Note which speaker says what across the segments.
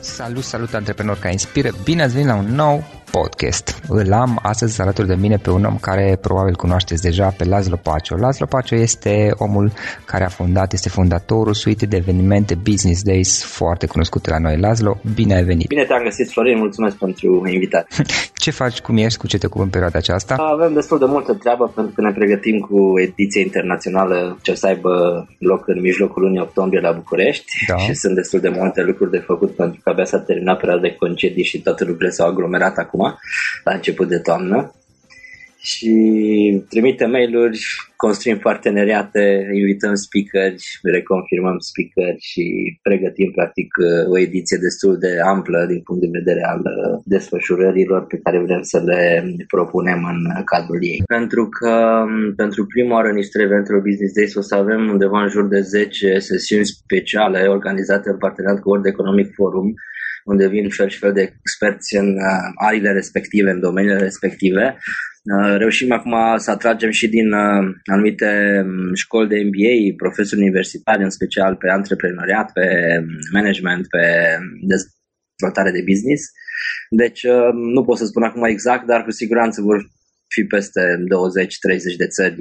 Speaker 1: Salut, salut antreprenori care inspiră! Bine ați venit la un nou podcast. Îl am astăzi alături de mine pe un om care probabil cunoașteți deja, pe Laszlo Pacio. Laszlo Pacio este omul care a fondat, este fondatorul suite de evenimente Business Days foarte cunoscute la noi. Laszlo, bine ai venit!
Speaker 2: Bine te-am găsit, Florin, mulțumesc pentru invitație.
Speaker 1: ce faci, cum ești, cu ce te ocupi în perioada aceasta?
Speaker 2: Avem destul de multă treabă pentru că ne pregătim cu ediția internațională ce o să aibă loc în mijlocul lunii octombrie la București da. și sunt destul de multe lucruri de făcut pentru că abia s-a terminat perioada de concedii și toate lucrurile s-au aglomerat acum acum, la început de toamnă și trimite mail-uri, construim parteneriate, invităm speakeri, reconfirmăm speakeri și pregătim practic o ediție destul de amplă din punct de vedere al desfășurărilor pe care vrem să le propunem în cadrul ei. Pentru că pentru prima oară în istoria eventelor Business Days o să avem undeva în jur de 10 sesiuni speciale organizate în parteneriat cu World Economic Forum unde vin fel și fel de experți în uh, arile respective, în domeniile respective. Uh, reușim acum să atragem și din uh, anumite um, școli de MBA, profesori universitari, în special pe antreprenoriat, pe um, management, pe um, dezvoltare de business. Deci nu pot să spun acum exact, dar cu siguranță vor fi peste 20-30 de țări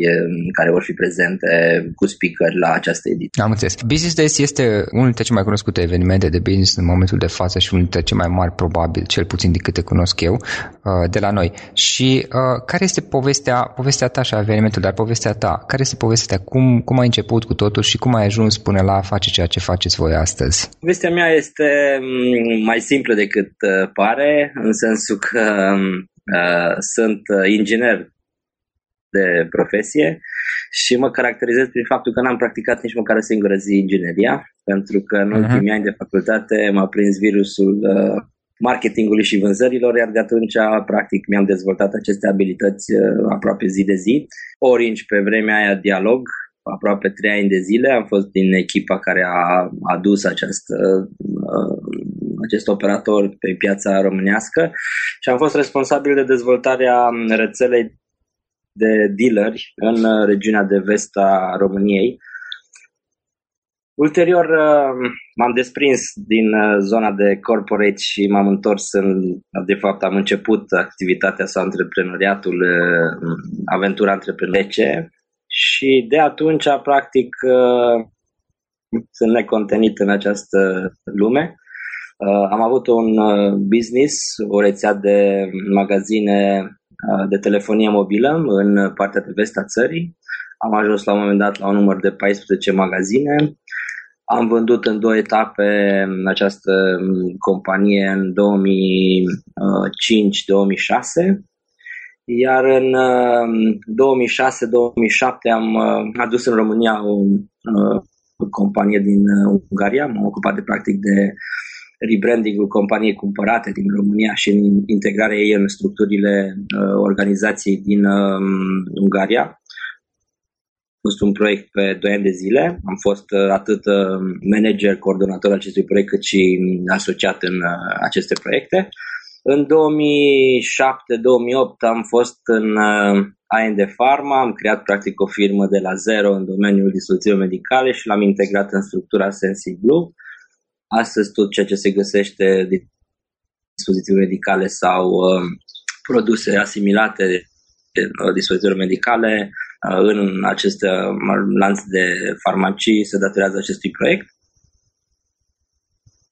Speaker 2: care vor fi prezente cu speaker la această ediție.
Speaker 1: Am înțeles. Business Days este unul dintre cele mai cunoscute evenimente de business în momentul de față și unul dintre cele mai mari, probabil, cel puțin din câte cunosc eu, uh, de la noi. Și uh, care este povestea, povestea ta și a evenimentului, dar povestea ta? Care este povestea ta? Cum, cum ai început cu totul și cum ai ajuns până la a face ceea ce faceți voi astăzi?
Speaker 2: Povestea mea este mm, mai simplă decât uh, pare, în sensul că mm, Uh, sunt uh, inginer de profesie și mă caracterizez prin faptul că n-am practicat nici măcar o singură zi ingineria, pentru că în uh-huh. ultimii ani de facultate m-a prins virusul uh, marketingului și vânzărilor, iar de atunci, practic, mi-am dezvoltat aceste abilități aproape zi de zi. Orange, pe vremea aia, dialog, aproape trei ani de zile. Am fost din echipa care a adus această acest operator pe piața românească și am fost responsabil de dezvoltarea rețelei de dealeri în regiunea de vest a României. Ulterior m-am desprins din zona de corporate și m-am întors în, de fapt am început activitatea sau antreprenoriatul, aventura antreprenorice și de atunci practic sunt necontenit în această lume. Uh, am avut un uh, business, o rețea de magazine uh, de telefonie mobilă în partea de vest a țării. Am ajuns la un moment dat la un număr de 14 magazine. Am vândut în două etape această um, companie în 2005-2006 iar în 2006-2007 am adus în România o, o companie din Ungaria, m-am ocupat de practic de rebranding-ul companiei cumpărate din România și în integrarea ei în structurile uh, organizației din uh, Ungaria. A fost un proiect pe 2 ani de zile. Am fost uh, atât uh, manager, coordonator acestui proiect, cât și asociat în uh, aceste proiecte. În 2007-2008 am fost în uh, A&D Pharma, am creat practic o firmă de la zero în domeniul dispozițiilor medicale și l-am integrat în structura Sensi Blue. Astăzi tot ceea ce se găsește din dispozitive medicale sau uh, produse asimilate de uh, dispozitive medicale uh, în acest uh, lanț de farmacii se datorează acestui proiect.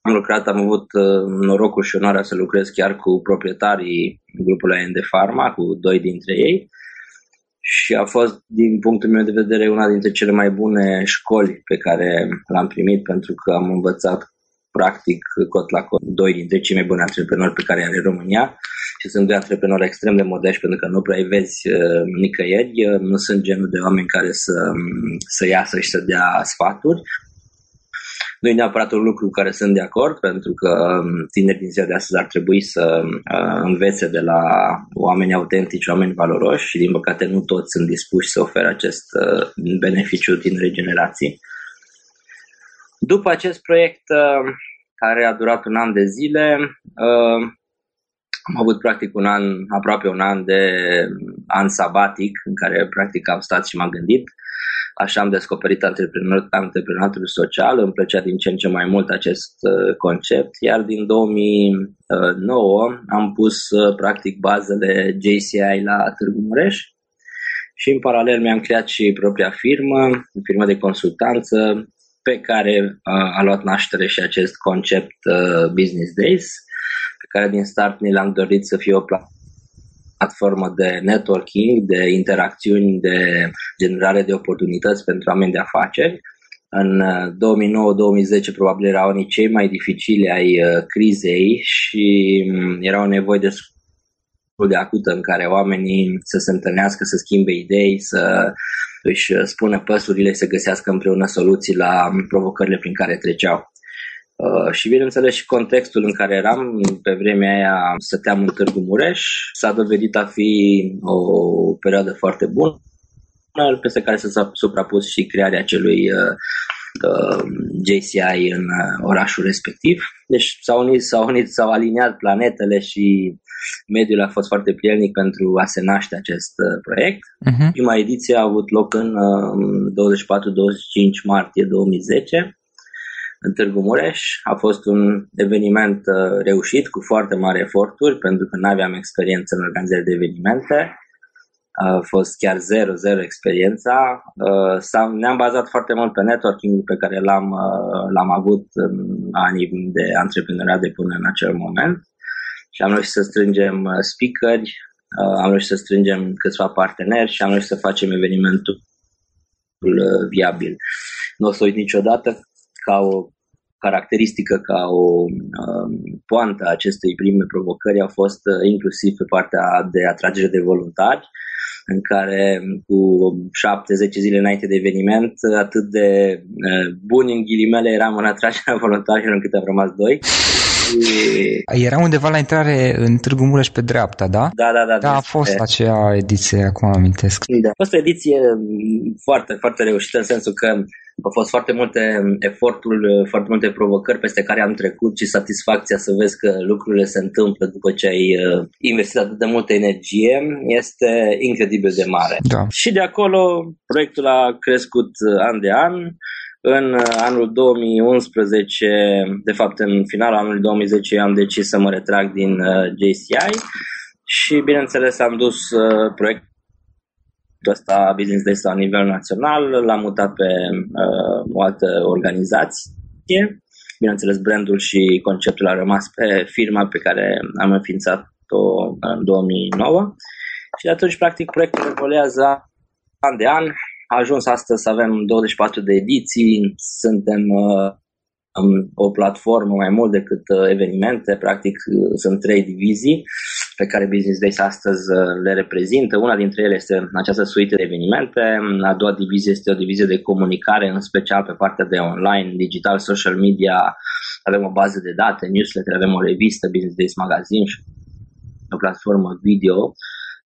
Speaker 2: Am lucrat, am avut uh, norocul și onoarea să lucrez chiar cu proprietarii grupului AND Pharma, cu doi dintre ei și a fost, din punctul meu de vedere, una dintre cele mai bune școli pe care l-am primit pentru că am învățat practic cot la cot doi dintre cei mai buni antreprenori pe care are România și sunt doi antreprenori extrem de modești pentru că nu prea îi vezi uh, nicăieri, uh, nu sunt genul de oameni care să, să iasă și să dea sfaturi. Nu e neapărat un lucru cu care sunt de acord, pentru că um, tinerii din ziua de astăzi ar trebui să uh, învețe de la oameni autentici, oameni valoroși și din păcate nu toți sunt dispuși să ofere acest uh, beneficiu din regenerații. După acest proiect uh, care a durat un an de zile, uh, am avut practic un an, aproape un an de an sabatic, în care practic am stat și m-am gândit. Așa am descoperit antreprenor, antreprenatul social, îmi plăcea din ce în ce mai mult acest uh, concept, iar din 2009 am pus uh, practic bazele JCI la Târgu Mureș și în paralel mi-am creat și propria firmă, firmă de consultanță, pe care uh, a luat naștere și acest concept Business Days, pe care din start ni l-am dorit să fie o platformă platformă de networking, de interacțiuni, de generare de oportunități pentru oameni de afaceri. În 2009-2010 uh, probabil erau anii cei mai dificili ai uh, crizei și mm, era o nevoie de de acută în care oamenii să se întâlnească, să schimbe idei, să își spună păsurile, să găsească împreună soluții la provocările prin care treceau. Uh, și bineînțeles și contextul în care eram, pe vremea aia stăteam în Târgu Mureș, s-a dovedit a fi o perioadă foarte bună, peste care s-a suprapus și crearea acelui uh, uh, JCI în uh, orașul respectiv. Deci s-au unit, s-au unit, s-au aliniat planetele și mediul a fost foarte prielnic pentru a se naște acest uh, proiect. Uh-huh. Prima ediție a avut loc în uh, 24-25 martie 2010 în Târgu Mureș. A fost un eveniment uh, reușit cu foarte mari eforturi pentru că nu aveam experiență în organizare de evenimente. A fost chiar zero, zero experiența. Uh, ne-am bazat foarte mult pe networking pe care l-am, uh, l-am avut în anii de antreprenoriat de până în acel moment și am reușit să strângem speakeri, am reușit să strângem câțiva parteneri și am reușit să facem evenimentul viabil. Nu o să uit niciodată ca o caracteristică, ca o uh, poantă a acestei prime provocări a fost uh, inclusiv pe partea de atragere de voluntari, în care cu 7-10 zile înainte de eveniment, atât de uh, buni în ghilimele eram în atragerea voluntarilor încât am rămas doi.
Speaker 1: Era undeva la intrare în Târgu Mureș pe dreapta, da?
Speaker 2: Da, da, da.
Speaker 1: Da, a fost acea ediție, acum amintesc.
Speaker 2: Da. A fost o ediție foarte, foarte reușită în sensul că au fost foarte multe eforturi, foarte multe provocări peste care am trecut și satisfacția să vezi că lucrurile se întâmplă după ce ai uh, investit atât de multă energie este incredibil de mare.
Speaker 1: Da.
Speaker 2: Și de acolo proiectul a crescut uh, an de an. În uh, anul 2011, de fapt în finalul anului 2010, am decis să mă retrag din JCI și bineînțeles am dus proiectul ăsta Business Days la nivel național, l-am mutat pe uh, o altă organizație. Bineînțeles, brandul și conceptul a rămas pe firma pe care am înființat-o în 2009 și de atunci, practic, proiectul evoluează an de an. A ajuns astăzi să avem 24 de ediții, suntem uh, o platformă mai mult decât uh, evenimente, practic uh, sunt trei divizii pe care Business Days astăzi uh, le reprezintă. Una dintre ele este această suite de evenimente, a doua divizie este o divizie de comunicare, în special pe partea de online, digital, social media, avem o bază de date, newsletter, avem o revistă, Business Days Magazine și o platformă video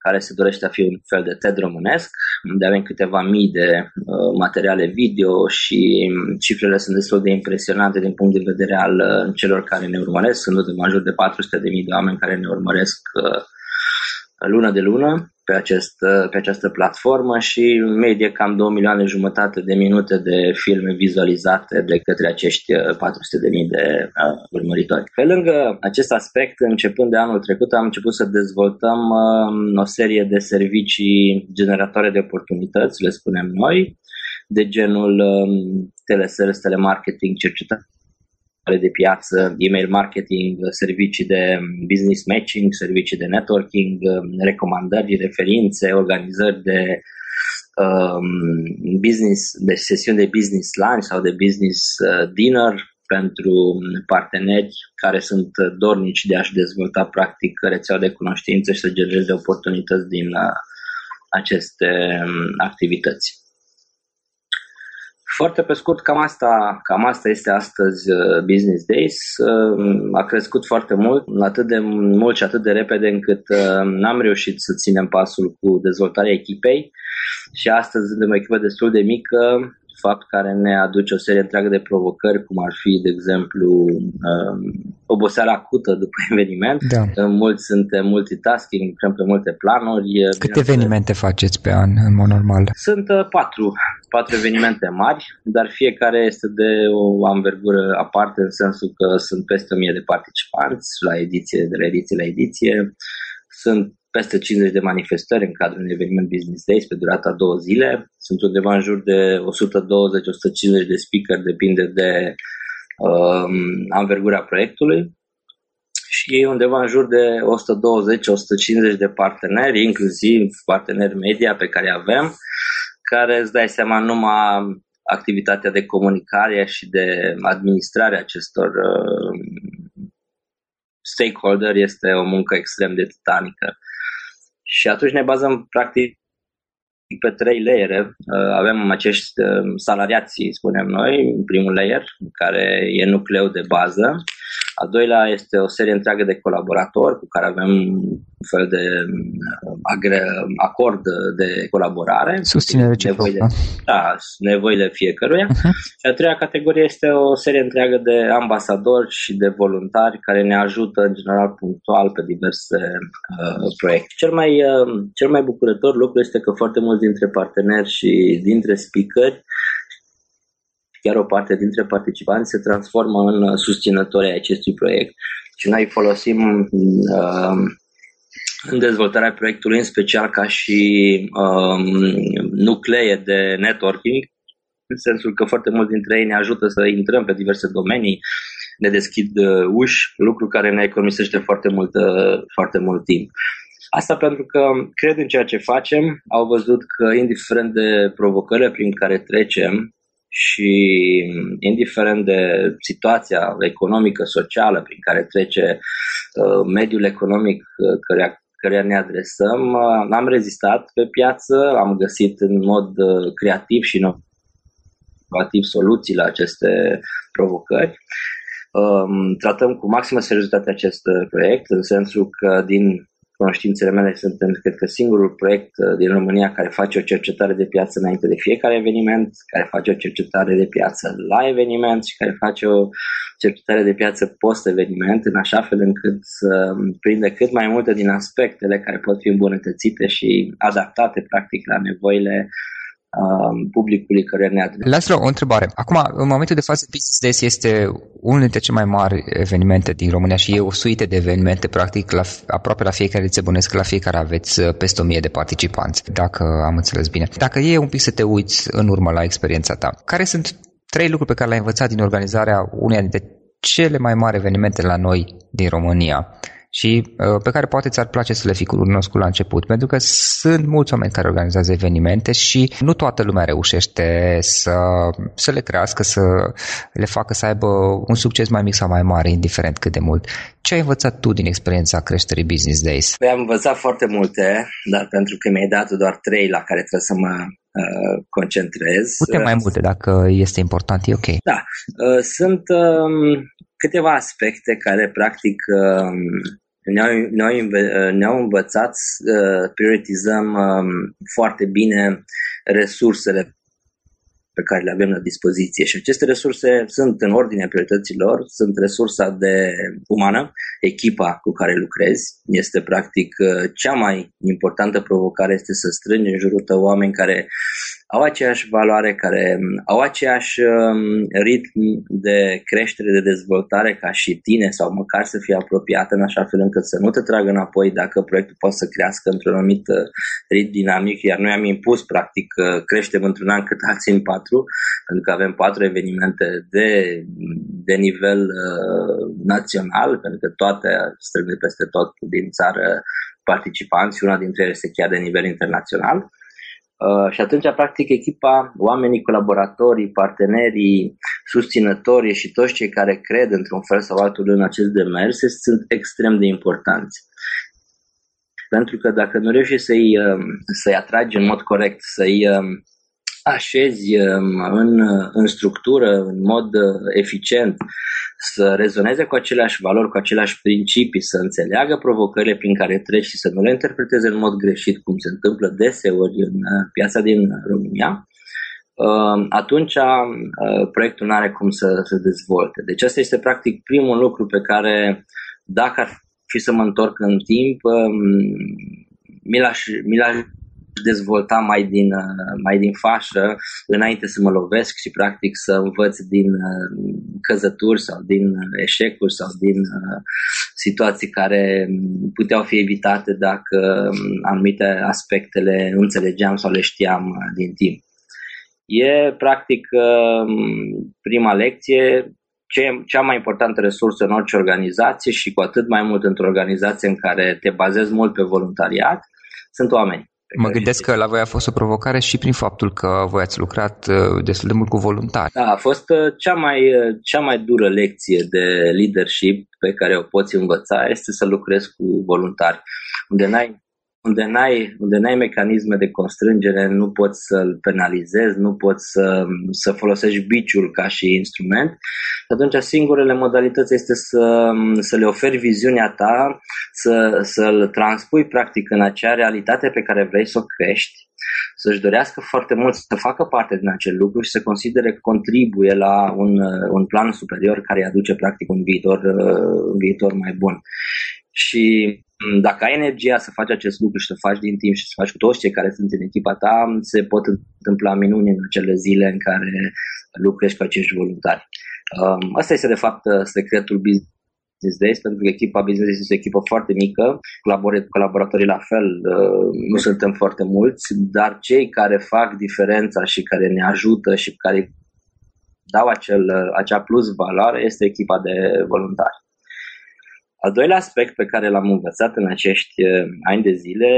Speaker 2: care se dorește a fi un fel de TED românesc, unde avem câteva mii de uh, materiale video și cifrele sunt destul de impresionante din punct de vedere al uh, celor care ne urmăresc. Sunt de major de 400 de mii de oameni care ne urmăresc uh, lună de lună pe, acest, pe această platformă și medie cam 2 milioane jumătate de minute de filme vizualizate de către acești 400.000 de, de uh, urmăritori. Pe lângă acest aspect, începând de anul trecut, am început să dezvoltăm uh, o serie de servicii generatoare de oportunități, le spunem noi, de genul uh, telesales, telemarketing, cercetare de piață, email marketing, servicii de business matching, servicii de networking, recomandări, referințe, organizări de um, business, de sesiuni de business lunch sau de business uh, dinner pentru parteneri care sunt dornici de a-și dezvolta practic rețeaua de cunoștințe și să genereze oportunități din uh, aceste um, activități. Foarte pe scurt, cam asta, cam asta este astăzi uh, Business Days. Uh, a crescut foarte mult, atât de mult și atât de repede încât uh, n-am reușit să ținem pasul cu dezvoltarea echipei și astăzi suntem o echipă destul de mică, fapt care ne aduce o serie întreagă de provocări, cum ar fi, de exemplu, um, oboseala acută după eveniment. Da. Mulți suntem multitasking, lucrăm pe multe planuri.
Speaker 1: Câte evenimente faceți pe an, în mod normal?
Speaker 2: Sunt uh, patru, patru evenimente mari, dar fiecare este de o anvergură aparte, în sensul că sunt peste 1000 de participanți la ediție, de la ediție la ediție. Sunt peste 50 de manifestări în cadrul unui eveniment Business Days pe durata două zile. Sunt undeva în jur de 120-150 de speaker, depinde de um, anvergura proiectului. Și undeva în jur de 120-150 de parteneri, inclusiv parteneri media pe care avem, care îți dai seama numai activitatea de comunicare și de administrare acestor uh, stakeholder este o muncă extrem de titanică. Și atunci ne bazăm practic pe trei layere. Uh, avem acești uh, salariații, spunem noi, în primul layer, care e nucleu de bază. A doilea este o serie întreagă de colaboratori cu care avem un fel de uh, acord de colaborare.
Speaker 1: Susținere
Speaker 2: nevoile, Da, nevoile fiecăruia. Uh-huh. Și a treia categorie este o serie întreagă de ambasadori și de voluntari care ne ajută în general punctual pe diverse uh, proiecte. Cel mai, uh, cel mai bucurător lucru este că foarte mulți dintre parteneri și dintre speakeri chiar o parte dintre participanți se transformă în uh, susținători ai acestui proiect și noi folosim uh, în dezvoltarea proiectului, în special ca și um, nuclee de networking, în sensul că foarte mulți dintre ei ne ajută să intrăm pe diverse domenii, ne deschid uh, uși, lucru care ne economisește foarte mult, uh, foarte mult timp. Asta pentru că cred în ceea ce facem, au văzut că indiferent de provocările prin care trecem, și indiferent de situația economică, socială prin care trece uh, mediul economic uh, căreia, căreia ne adresăm, uh, am rezistat pe piață, am găsit în mod creativ și inovativ soluții la aceste provocări. Um, tratăm cu maximă seriozitate acest proiect, în sensul că din cunoștințele mele suntem, cred că, singurul proiect uh, din România care face o cercetare de piață înainte de fiecare eveniment, care face o cercetare de piață la eveniment și care face o cercetare de piață post-eveniment, în așa fel încât să prinde cât mai multe din aspectele care pot fi îmbunătățite și adaptate, practic, la nevoile Um, publicului care ne adresăm.
Speaker 1: Lasă o întrebare. Acum, în momentul de față, Business Days este unul dintre cele mai mari evenimente din România și e o suite de evenimente, practic, la, aproape la fiecare zi bănesc, la fiecare aveți uh, peste 1000 de participanți, dacă am înțeles bine. Dacă e un pic să te uiți în urmă la experiența ta, care sunt trei lucruri pe care le-ai învățat din organizarea uneia dintre cele mai mari evenimente la noi din România? Și uh, pe care poate ți-ar place să le fi cunoscut la început, pentru că sunt mulți oameni care organizează evenimente și nu toată lumea reușește să, să le crească, să le facă să aibă un succes mai mic sau mai mare, indiferent cât de mult. Ce ai învățat tu din experiența creșterii Business Days?
Speaker 2: Păi am învățat foarte multe, dar pentru că mi-ai dat doar trei la care trebuie să mă uh, concentrez.
Speaker 1: Putem mai multe, dacă este important, e ok.
Speaker 2: Da. Uh, sunt uh, câteva aspecte care practic um, ne-au, ne-au, ne-au învățat să prioritizăm um, foarte bine resursele pe care le avem la dispoziție. Și aceste resurse sunt în ordinea priorităților, sunt resursa de umană, echipa cu care lucrezi, este practic uh, cea mai importantă provocare este să strângi în jurul tău oameni care au aceeași valoare, care um, au aceeași um, ritm de creștere, de dezvoltare ca și tine sau măcar să fie apropiată în așa fel încât să nu te tragă înapoi dacă proiectul poate să crească într-un anumit uh, ritm dinamic, iar noi am impus practic creștem într-un an cât alții în patru, pentru că avem patru evenimente de, de nivel uh, național, pentru că toate strâng peste tot din țară participanți, una dintre ele este chiar de nivel internațional. Uh, și atunci, practic, echipa, oamenii, colaboratorii, partenerii, susținătorii și toți cei care cred într-un fel sau altul în acest demers sunt extrem de importanți. Pentru că dacă nu reușești să-i, uh, să-i atragi în mod corect, să-i uh, așezi um, în, în structură, în mod uh, eficient, să rezoneze cu aceleași valori, cu aceleași principii, să înțeleagă provocările prin care treci și să nu le interpreteze în mod greșit, cum se întâmplă deseori în uh, piața din România, atunci proiectul nu are cum să se dezvolte. Deci asta este practic primul lucru pe care, dacă ar fi să mă întorc în timp, mi l-aș, mi l-aș dezvolta mai din, uh, mai din fașă înainte să mă lovesc și practic să învăț din uh, căzături sau din eșecuri sau din uh, situații care puteau fi evitate dacă um, anumite aspectele nu înțelegeam sau le știam din timp. E practic um, prima lecție, cea mai importantă resursă în orice organizație și cu atât mai mult într-o organizație în care te bazezi mult pe voluntariat, sunt oameni.
Speaker 1: Mă gândesc că la voi a fost o provocare și prin faptul că voi ați lucrat uh, destul de mult cu voluntari.
Speaker 2: Da, a fost uh, cea mai, uh, cea mai dură lecție de leadership pe care o poți învăța este să lucrezi cu voluntari, unde n-ai unde n-ai, unde n-ai mecanisme de constrângere, nu poți să-l penalizezi, nu poți să, să folosești biciul ca și instrument. Atunci singurele modalități este să, să le oferi viziunea ta, să, să-l transpui practic în acea realitate pe care vrei să o crești, să-și dorească foarte mult să facă parte din acel lucru și să considere că contribuie la un, un plan superior care îi aduce practic un viitor, un viitor mai bun. Și Mm, dacă ai energia să faci acest lucru și să faci din timp și să faci cu toți cei care sunt în echipa ta, se pot întâmpla minuni în acele zile în care lucrezi cu acești voluntari. Um, asta este de fapt secretul Business Days, pentru că echipa Business Days este o echipă foarte mică, colaboratorii la fel, uh, nu suntem foarte mulți, dar cei care fac diferența și care ne ajută și care dau acel, acea plus valoare este echipa de voluntari. Al doilea aspect pe care l-am învățat în acești eh, ani de zile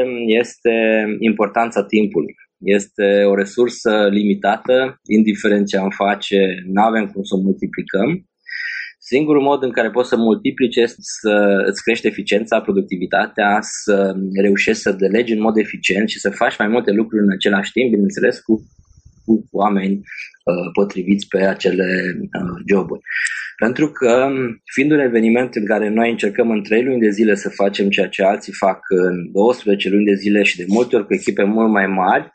Speaker 2: este importanța timpului. Este o resursă limitată, indiferent ce am face, nu avem cum să o multiplicăm. Singurul mod în care poți să multiplici este să îți crești eficiența, productivitatea, să reușești să delegi în mod eficient și să faci mai multe lucruri în același timp, bineînțeles, cu, cu oameni uh, potriviți pe acele uh, joburi. Pentru că, fiind un eveniment în care noi încercăm în 3 luni de zile să facem ceea ce alții fac în 12 luni de zile și de multe ori cu echipe mult mai mari,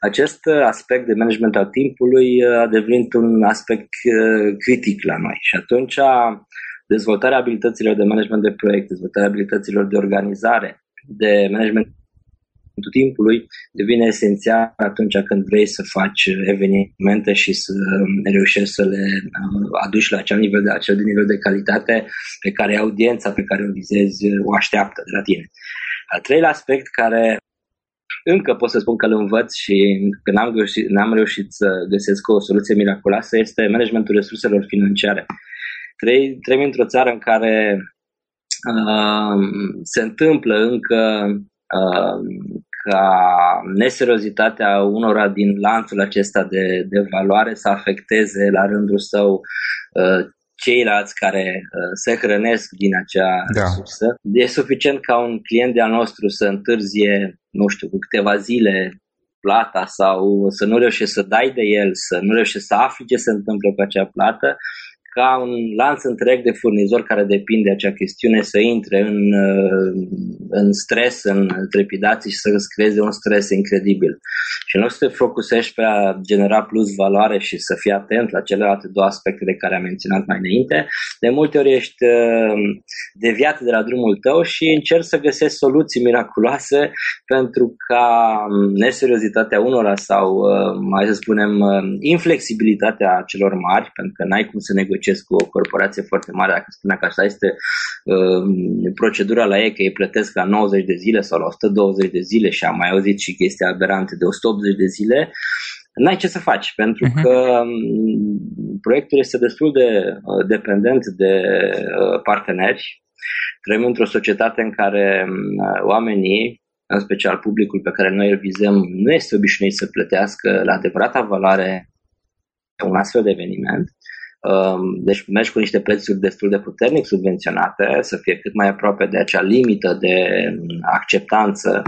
Speaker 2: acest aspect de management al timpului a devenit un aspect uh, critic la noi. Și atunci dezvoltarea abilităților de management de proiect, dezvoltarea abilităților de organizare, de management timpului devine esențial atunci când vrei să faci evenimente și să reușești să le uh, aduci la acel nivel de, acel nivel de calitate pe care audiența pe care o vizezi o așteaptă de la tine. Al treilea aspect care încă pot să spun că îl învăț și că n-am reușit, n-am reușit să găsesc o soluție miraculoasă este managementul resurselor financiare. Trăim într-o țară în care uh, se întâmplă încă uh, ca neseriozitatea unora din lanțul acesta de, de valoare să afecteze la rândul său uh, ceilalți care uh, se hrănesc din acea da. sursă. E suficient ca un client de-al nostru să întârzie, nu știu, cu câteva zile plata sau să nu reușești să dai de el, să nu reușești să afli ce se întâmplă cu acea plată ca un lanț întreg de furnizori care depind de acea chestiune să intre în, uh, în stres, în trepidații și să îți creeze un stres incredibil. Și nu să te focusești pe a genera plus valoare și să fii atent la celelalte două aspecte de care am menționat mai înainte, de multe ori ești uh, deviat de la drumul tău și încerci să găsești soluții miraculoase pentru ca um, neseriozitatea unora sau, uh, mai să spunem, inflexibilitatea celor mari, pentru că n-ai cum să negociezi negociez cu o corporație foarte mare, dacă spunea că așa este uh, procedura la ei, că îi plătesc la 90 de zile sau la 120 de zile și am mai auzit și chestia aberante de 180 de zile, n-ai ce să faci, pentru uh-huh. că um, proiectul este destul de uh, dependent de uh, parteneri. Trăim într-o societate în care uh, oamenii, în special publicul pe care noi îl vizăm, nu este obișnuit să plătească la adevărata valoare un astfel de eveniment Um, deci mergi cu niște prețuri destul de puternic subvenționate, să fie cât mai aproape de acea limită de acceptanță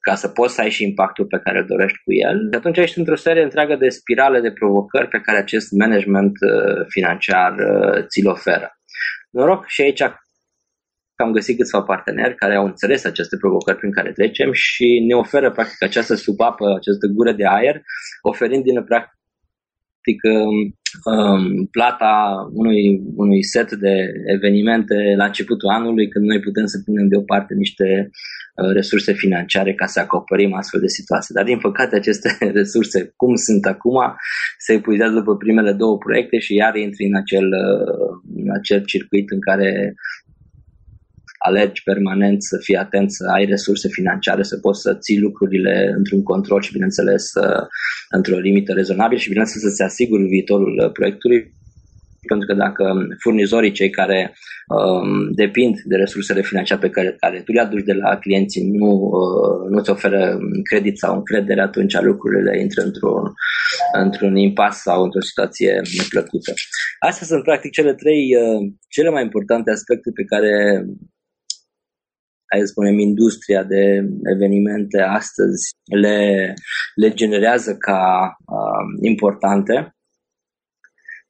Speaker 2: ca să poți să ai și impactul pe care îl dorești cu el. De atunci ești într-o serie întreagă de spirale de provocări pe care acest management uh, financiar uh, ți-l oferă. Noroc și aici că am găsit câțiva parteneri care au înțeles aceste provocări prin care trecem și ne oferă practic această supapă, această gură de aer, oferind din practic practic um, plata unui, unui set de evenimente la începutul anului când noi putem să punem deoparte niște uh, resurse financiare ca să acoperim astfel de situații. Dar din păcate aceste resurse, cum sunt acum, se epuizează după primele două proiecte și iar intri în acel, uh, în acel circuit în care alergi permanent, să fii atent, să ai resurse financiare, să poți să ții lucrurile într-un control și, bineînțeles, într-o limită rezonabilă și, bineînțeles, să se asiguri viitorul uh, proiectului pentru că dacă furnizorii, cei care um, depind de resursele financiare pe care, care tu le aduci de la clienții, nu, uh, nu ți oferă credit sau încredere, atunci lucrurile intră într-un, într-un impas sau într-o situație neplăcută. Astea sunt practic cele trei uh, cele mai importante aspecte pe care hai să spunem, industria de evenimente astăzi le, le generează ca uh, importante.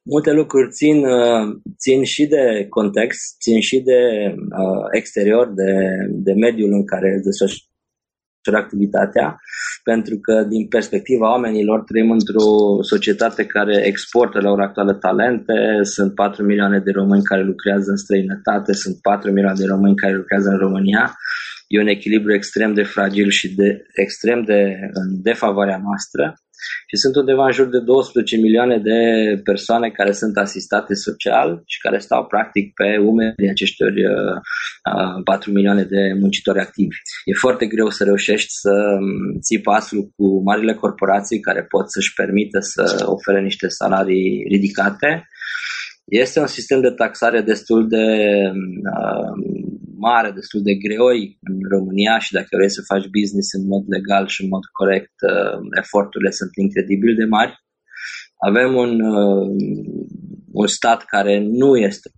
Speaker 2: Multe lucruri țin, uh, țin și de context, țin și de uh, exterior, de, de mediul în care desfășoară activitatea, pentru că din perspectiva oamenilor trăim într-o societate care exportă la ora actuală talente, sunt 4 milioane de români care lucrează în străinătate, sunt 4 milioane de români care lucrează în România. E un echilibru extrem de fragil și de, extrem de în defavoarea noastră și sunt undeva în jur de 12 milioane de persoane care sunt asistate social și care stau practic pe umerii aceștior uh, 4 uh, milioane de muncitori activi. E foarte greu să reușești să um, ții pasul cu marile corporații care pot să-și permită să ofere niște salarii ridicate. Este un sistem de taxare destul de uh, mare, destul de greoi în România și dacă vrei să faci business în mod legal și în mod corect, uh, eforturile sunt incredibil de mari. Avem un, uh, un stat care nu este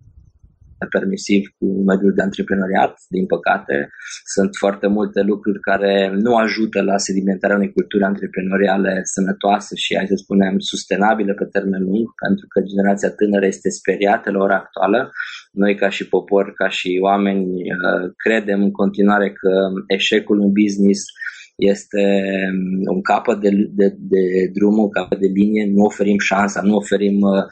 Speaker 2: permisiv cu mediul de antreprenoriat, din păcate. Sunt foarte multe lucruri care nu ajută la sedimentarea unei culturi antreprenoriale sănătoase și, hai să spunem, sustenabile pe termen lung, pentru că generația tânără este speriată la ora actuală. Noi, ca și popor, ca și oameni, uh, credem în continuare că eșecul în business este um, un capăt de, de, de drum, un capăt de linie, nu oferim șansa, nu oferim uh,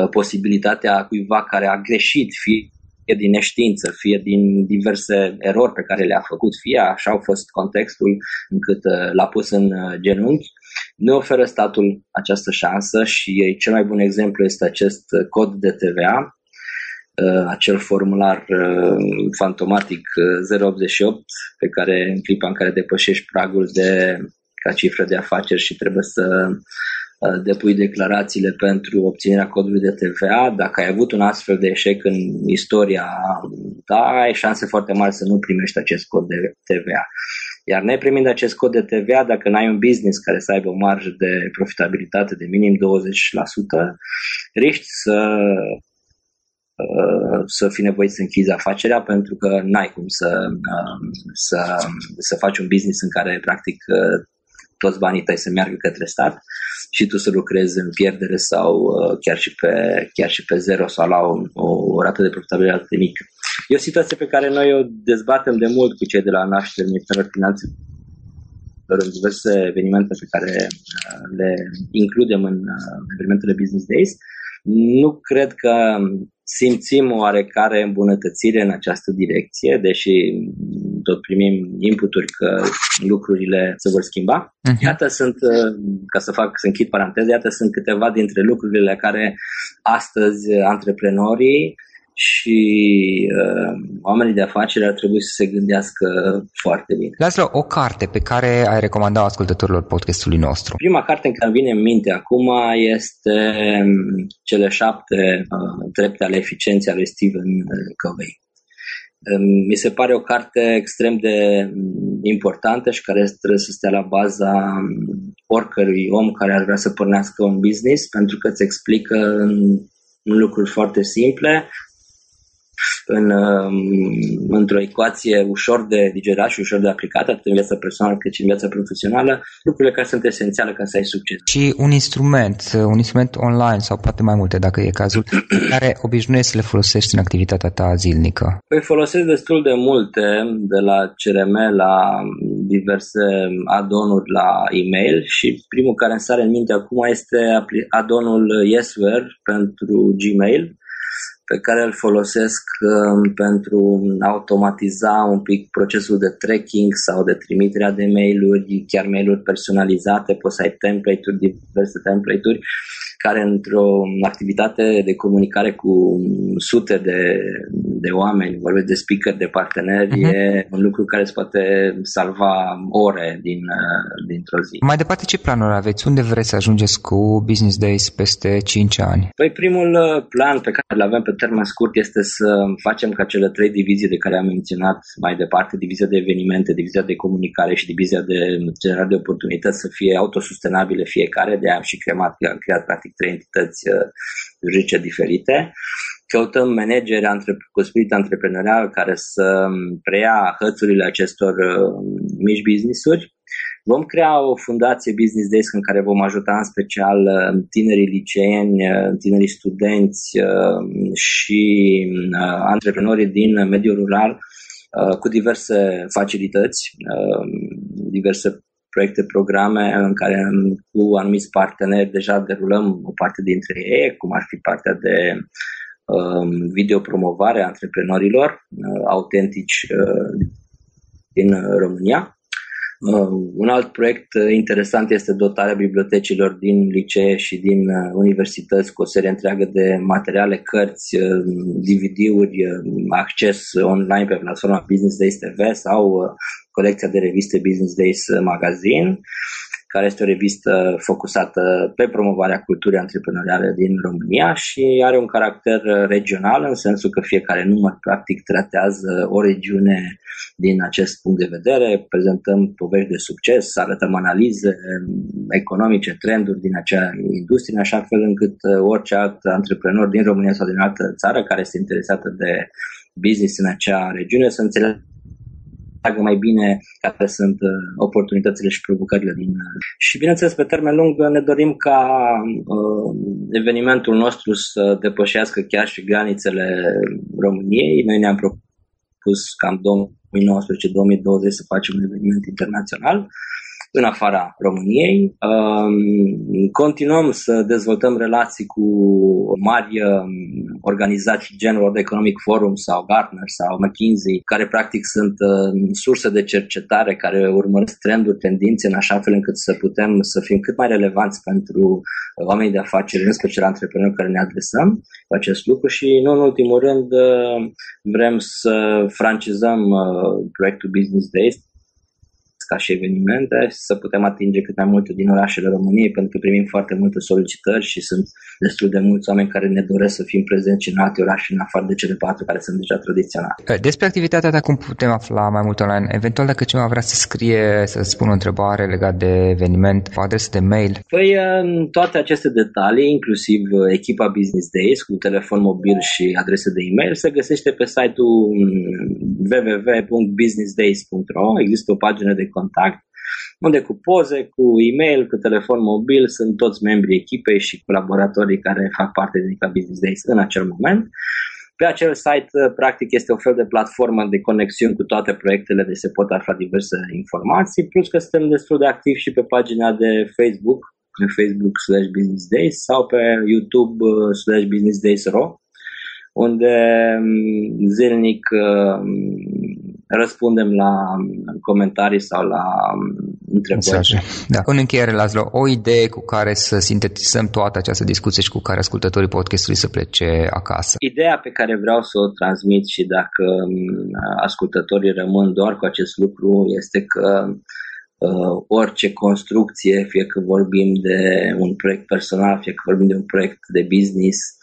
Speaker 2: uh, posibilitatea cuiva care a greșit, fie din neștiință, fie din diverse erori pe care le-a făcut, fie așa a fost contextul încât uh, l-a pus în uh, genunchi, nu oferă statul această șansă și cel mai bun exemplu este acest cod de TVA, Uh, acel formular uh, fantomatic 088 uh, pe care în clipa în care depășești pragul de ca cifră de afaceri și trebuie să depui declarațiile pentru obținerea codului de TVA. Dacă ai avut un astfel de eșec în istoria ta, ai șanse foarte mari să nu primești acest cod de TVA. Iar neprimind acest cod de TVA, dacă n-ai un business care să aibă o marjă de profitabilitate de minim 20%, riști să Uh, să fii nevoit să închizi afacerea pentru că n-ai cum să, uh, să, să faci un business în care practic uh, toți banii tăi să meargă către stat și tu să lucrezi în pierdere sau chiar și pe, chiar și pe zero sau la o, o rată de profitabilitate mică. E o situație pe care noi o dezbatem de mult cu cei de la naștere Ministerul Finanțelor în diverse evenimente pe care le includem în evenimentele Business Days. Nu cred că simțim oarecare îmbunătățire în această direcție, deși tot primim inputuri că lucrurile se vor schimba. Uh-huh. Iată sunt, ca să fac, să închid paranteze, iată sunt câteva dintre lucrurile care astăzi antreprenorii și uh, oamenii de afaceri ar trebui să se gândească foarte bine.
Speaker 1: Lasă o carte pe care ai recomandat ascultătorilor podcastului nostru.
Speaker 2: Prima carte în care vine în minte acum este um, Cele șapte uh, trepte ale eficienței ale Stephen uh, Covey. Um, mi se pare o carte extrem de um, importantă și care trebuie să stea la baza um, oricărui om care ar vrea să pornească un business pentru că îți explică în, în lucruri foarte simple în, um, într-o ecuație ușor de digerat și ușor de aplicat, atât în viața personală cât și în viața profesională, lucrurile care sunt esențiale ca să ai succes.
Speaker 1: Și un instrument, un instrument online sau poate mai multe dacă e cazul, care obișnuiești să le folosești în activitatea ta zilnică?
Speaker 2: Păi folosesc destul de multe, de la CRM la diverse add-on-uri la e-mail și primul care îmi sare în minte acum este add-on-ul Yesware pentru Gmail, pe care îl folosesc um, pentru a automatiza un pic procesul de tracking sau de trimiterea de mail-uri, chiar mail-uri personalizate, poți să ai template-uri, diverse template-uri care într-o activitate de comunicare cu sute de, de oameni, vorbesc de speaker, de parteneri, uh-huh. e un lucru care îți poate salva ore din, dintr-o zi.
Speaker 1: Mai departe, ce planuri aveți? Unde vreți să ajungeți cu Business Days peste 5 ani?
Speaker 2: Păi primul uh, plan pe care îl avem pe termen scurt este să facem ca cele trei divizii de care am menționat mai departe, divizia de evenimente, divizia de comunicare și divizia de generare de oportunități să fie autosustenabile fiecare, de am și creat, creat practic practic trei entități uh, juridice diferite. Căutăm manageri cu spirit antreprenorial care să um, preia hățurile acestor uh, mici business-uri. Vom crea o fundație Business Days în care vom ajuta în special uh, tinerii liceeni, tinerii studenți și antreprenorii din mediul rural cu diverse facilități, diverse proiecte, programe în care cu anumiți parteneri deja derulăm o parte dintre ei, cum ar fi partea de um, videopromovare a antreprenorilor uh, autentici uh, din România. Uh, un alt proiect interesant este dotarea bibliotecilor din licee și din universități cu o serie întreagă de materiale, cărți, DVD-uri, acces online pe platforma Business Days TV sau colecția de reviste Business Days Magazine, care este o revistă focusată pe promovarea culturii antreprenoriale din România și are un caracter regional în sensul că fiecare număr practic tratează o regiune din acest punct de vedere, prezentăm povești de succes, arătăm analize economice, trenduri din acea industrie, în așa fel încât orice alt antreprenor din România sau din altă țară care este interesată de business în acea regiune să înțeleagă înțeleagă mai bine care sunt uh, oportunitățile și provocările din. Uh, și bineînțeles, pe termen lung ne dorim ca uh, evenimentul nostru să depășească chiar și granițele României. Noi ne-am propus cam 2019-2020 să facem un eveniment internațional în afara României. Um, continuăm să dezvoltăm relații cu mari um, organizații gen World Economic Forum sau Gartner sau McKinsey, care practic sunt um, surse de cercetare care urmăresc trenduri, tendințe în așa fel încât să putem să fim cât mai relevanți pentru oamenii de afaceri, în special antreprenori care ne adresăm cu acest lucru și nu în ultimul rând vrem să francizăm uh, proiectul Business Days ca și evenimente să putem atinge cât mai multe din orașele României, pentru că primim foarte multe solicitări și sunt destul de mulți oameni care ne doresc să fim prezenți în alte orașe, în afară de cele patru care sunt deja tradiționale.
Speaker 1: Eh, despre activitatea ta cum putem afla mai mult online? Eventual dacă cineva vrea să scrie, să spună o întrebare legat de eveniment, o adresă de mail?
Speaker 2: Păi toate aceste detalii, inclusiv uh, echipa Business Days cu telefon mobil și adrese de e-mail, se găsește pe site-ul mm, www.businessdays.ro. Există o pagină de contact, unde cu poze, cu e-mail, cu telefon mobil sunt toți membrii echipei și colaboratorii care fac parte din Club Business Days în acel moment. Pe acel site, practic, este un fel de platformă de conexiuni cu toate proiectele de se pot afla diverse informații, plus că suntem destul de activi și pe pagina de Facebook, pe Facebook slash Business Days sau pe YouTube uh, slash Business Days Ro, unde mm, zilnic uh, răspundem la comentarii sau la întrebări. Mesaje.
Speaker 1: Da. În încheiere, Laszlo, o idee cu care să sintetizăm toată această discuție și cu care ascultătorii podcastului să plece acasă.
Speaker 2: Ideea pe care vreau să o transmit și dacă ascultătorii rămân doar cu acest lucru este că uh, orice construcție, fie că vorbim de un proiect personal, fie că vorbim de un proiect de business, Uh,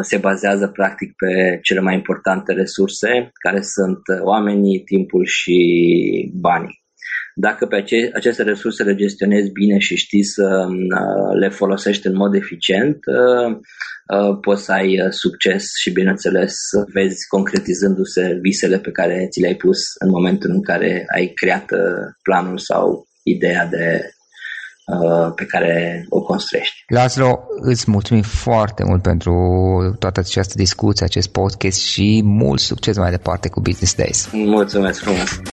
Speaker 2: se bazează practic pe cele mai importante resurse, care sunt oamenii, timpul și banii. Dacă pe ace- aceste resurse le gestionezi bine și știi să uh, le folosești în mod eficient, uh, poți să ai succes și, bineînțeles, să vezi concretizându-se visele pe care ți le-ai pus în momentul în care ai creat planul sau ideea de Uh, pe care o construiești.
Speaker 1: Laszlo, îți mulțumim foarte mult pentru toată această discuție, acest podcast și mult succes mai departe cu Business Days.
Speaker 2: Mulțumesc frumos!